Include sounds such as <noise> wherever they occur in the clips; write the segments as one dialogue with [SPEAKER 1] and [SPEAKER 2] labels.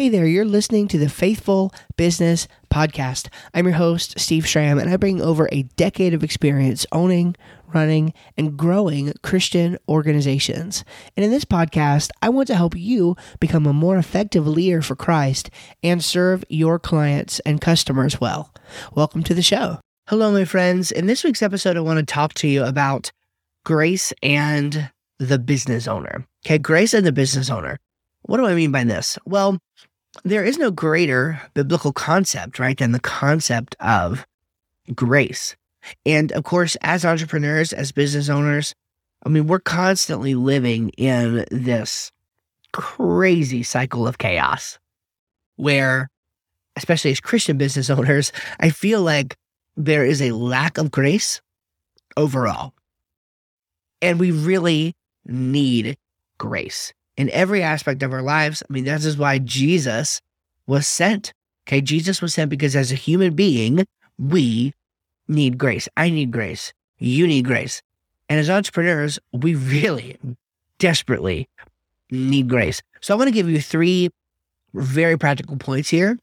[SPEAKER 1] Hey there, you're listening to the Faithful Business Podcast. I'm your host, Steve Schramm, and I bring over a decade of experience owning, running, and growing Christian organizations. And in this podcast, I want to help you become a more effective leader for Christ and serve your clients and customers well. Welcome to the show. Hello, my friends. In this week's episode, I want to talk to you about grace and the business owner. Okay, grace and the business owner. What do I mean by this? Well, there is no greater biblical concept, right, than the concept of grace. And of course, as entrepreneurs, as business owners, I mean, we're constantly living in this crazy cycle of chaos where, especially as Christian business <laughs> owners, I feel like there is a lack of grace overall. And we really need grace in every aspect of our lives. I mean, this is why Jesus was sent. Okay. Jesus was sent because as a human being, we need grace. I need grace. You need grace. And as entrepreneurs, we really desperately need grace. So I want to give you three very practical points here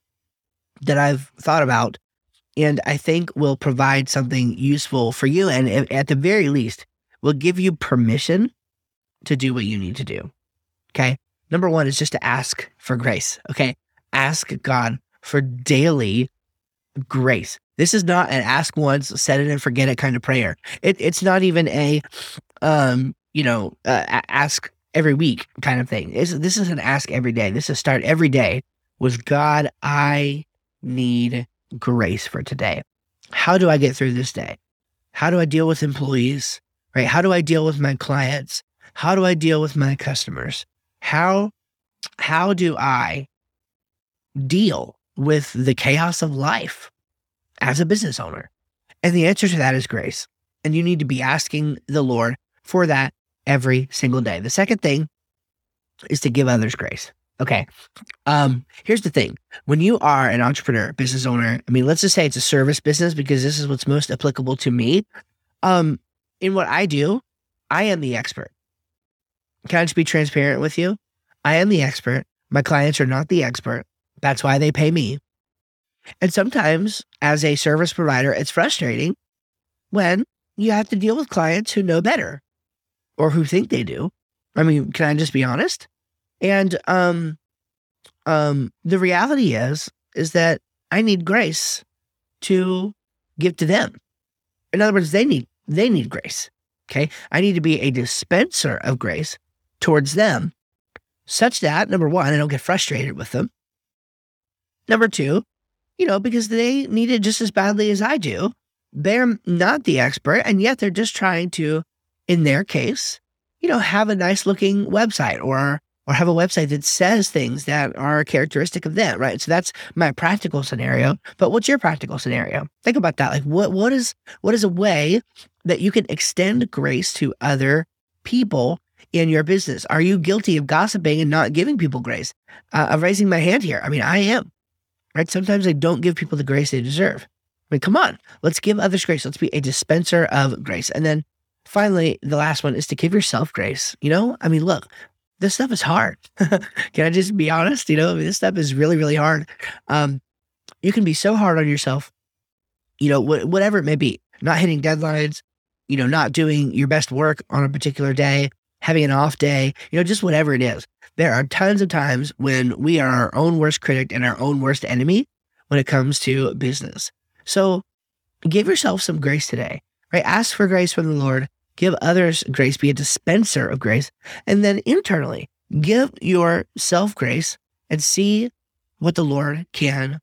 [SPEAKER 1] that I've thought about and I think will provide something useful for you. And at the very least, will give you permission to do what you need to do. Okay. Number one is just to ask for grace. Okay. Ask God for daily grace. This is not an ask once, set it and forget it kind of prayer. It, it's not even a, um, you know, uh, ask every week kind of thing. It's, this is an ask every day. This is start every day with God. I need grace for today. How do I get through this day? How do I deal with employees? Right? How do I deal with my clients? How do I deal with my customers? How how do I deal with the chaos of life as a business owner? And the answer to that is grace. And you need to be asking the Lord for that every single day. The second thing is to give others grace. Okay. Um, here's the thing. When you are an entrepreneur, business owner, I mean, let's just say it's a service business because this is what's most applicable to me. Um, in what I do, I am the expert. Can I just be transparent with you? I am the expert. My clients are not the expert. That's why they pay me. And sometimes, as a service provider, it's frustrating when you have to deal with clients who know better or who think they do. I mean, can I just be honest? And um, um, the reality is, is that I need grace to give to them. In other words, they need they need grace. Okay, I need to be a dispenser of grace towards them, such that number one, I don't get frustrated with them. Number two, you know, because they need it just as badly as I do. They're not the expert, and yet they're just trying to, in their case, you know, have a nice looking website or or have a website that says things that are characteristic of them, right? So that's my practical scenario. But what's your practical scenario? Think about that. Like what what is what is a way that you can extend grace to other people in your business? Are you guilty of gossiping and not giving people grace? Uh, of raising my hand here. I mean, I am, right? Sometimes I don't give people the grace they deserve. I mean, come on, let's give others grace. Let's be a dispenser of grace. And then finally, the last one is to give yourself grace. You know, I mean, look, this stuff is hard. <laughs> can I just be honest? You know, I mean, this stuff is really, really hard. Um, you can be so hard on yourself, you know, wh- whatever it may be, not hitting deadlines, you know, not doing your best work on a particular day, having an off day, you know, just whatever it is. There are tons of times when we are our own worst critic and our own worst enemy when it comes to business. So give yourself some grace today, right? Ask for grace from the Lord, give others grace, be a dispenser of grace, and then internally give yourself grace and see what the Lord can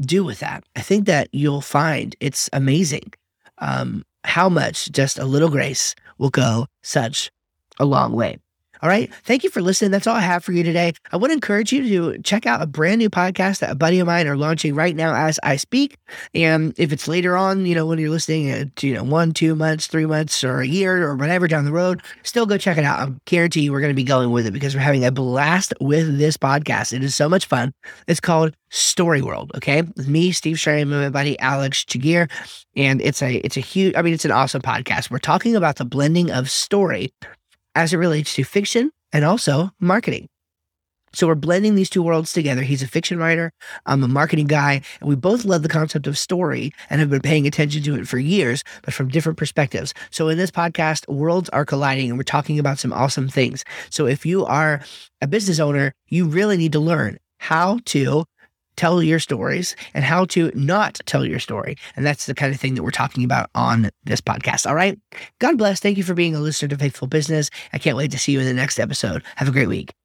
[SPEAKER 1] do with that. I think that you'll find it's amazing um, how much just a little grace will go such a long way. All right. Thank you for listening. That's all I have for you today. I want to encourage you to check out a brand new podcast that a buddy of mine are launching right now as I speak. And if it's later on, you know, when you're listening uh, to, you know, one, two months, three months, or a year or whatever down the road, still go check it out. I guarantee you we're going to be going with it because we're having a blast with this podcast. It is so much fun. It's called Story World. Okay. With me, Steve Schramm, and my buddy Alex Chagir. And it's a, it's a huge, I mean, it's an awesome podcast. We're talking about the blending of story as it relates to fiction and also marketing. So we're blending these two worlds together. He's a fiction writer. I'm a marketing guy. And we both love the concept of story and have been paying attention to it for years, but from different perspectives. So in this podcast, worlds are colliding and we're talking about some awesome things. So if you are a business owner, you really need to learn how to tell your stories and how to not tell your story. And that's the kind of thing that we're talking about on this podcast. All right. God bless. Thank you for being a listener to Faithful Business. I can't wait to see you in the next episode. Have a great week.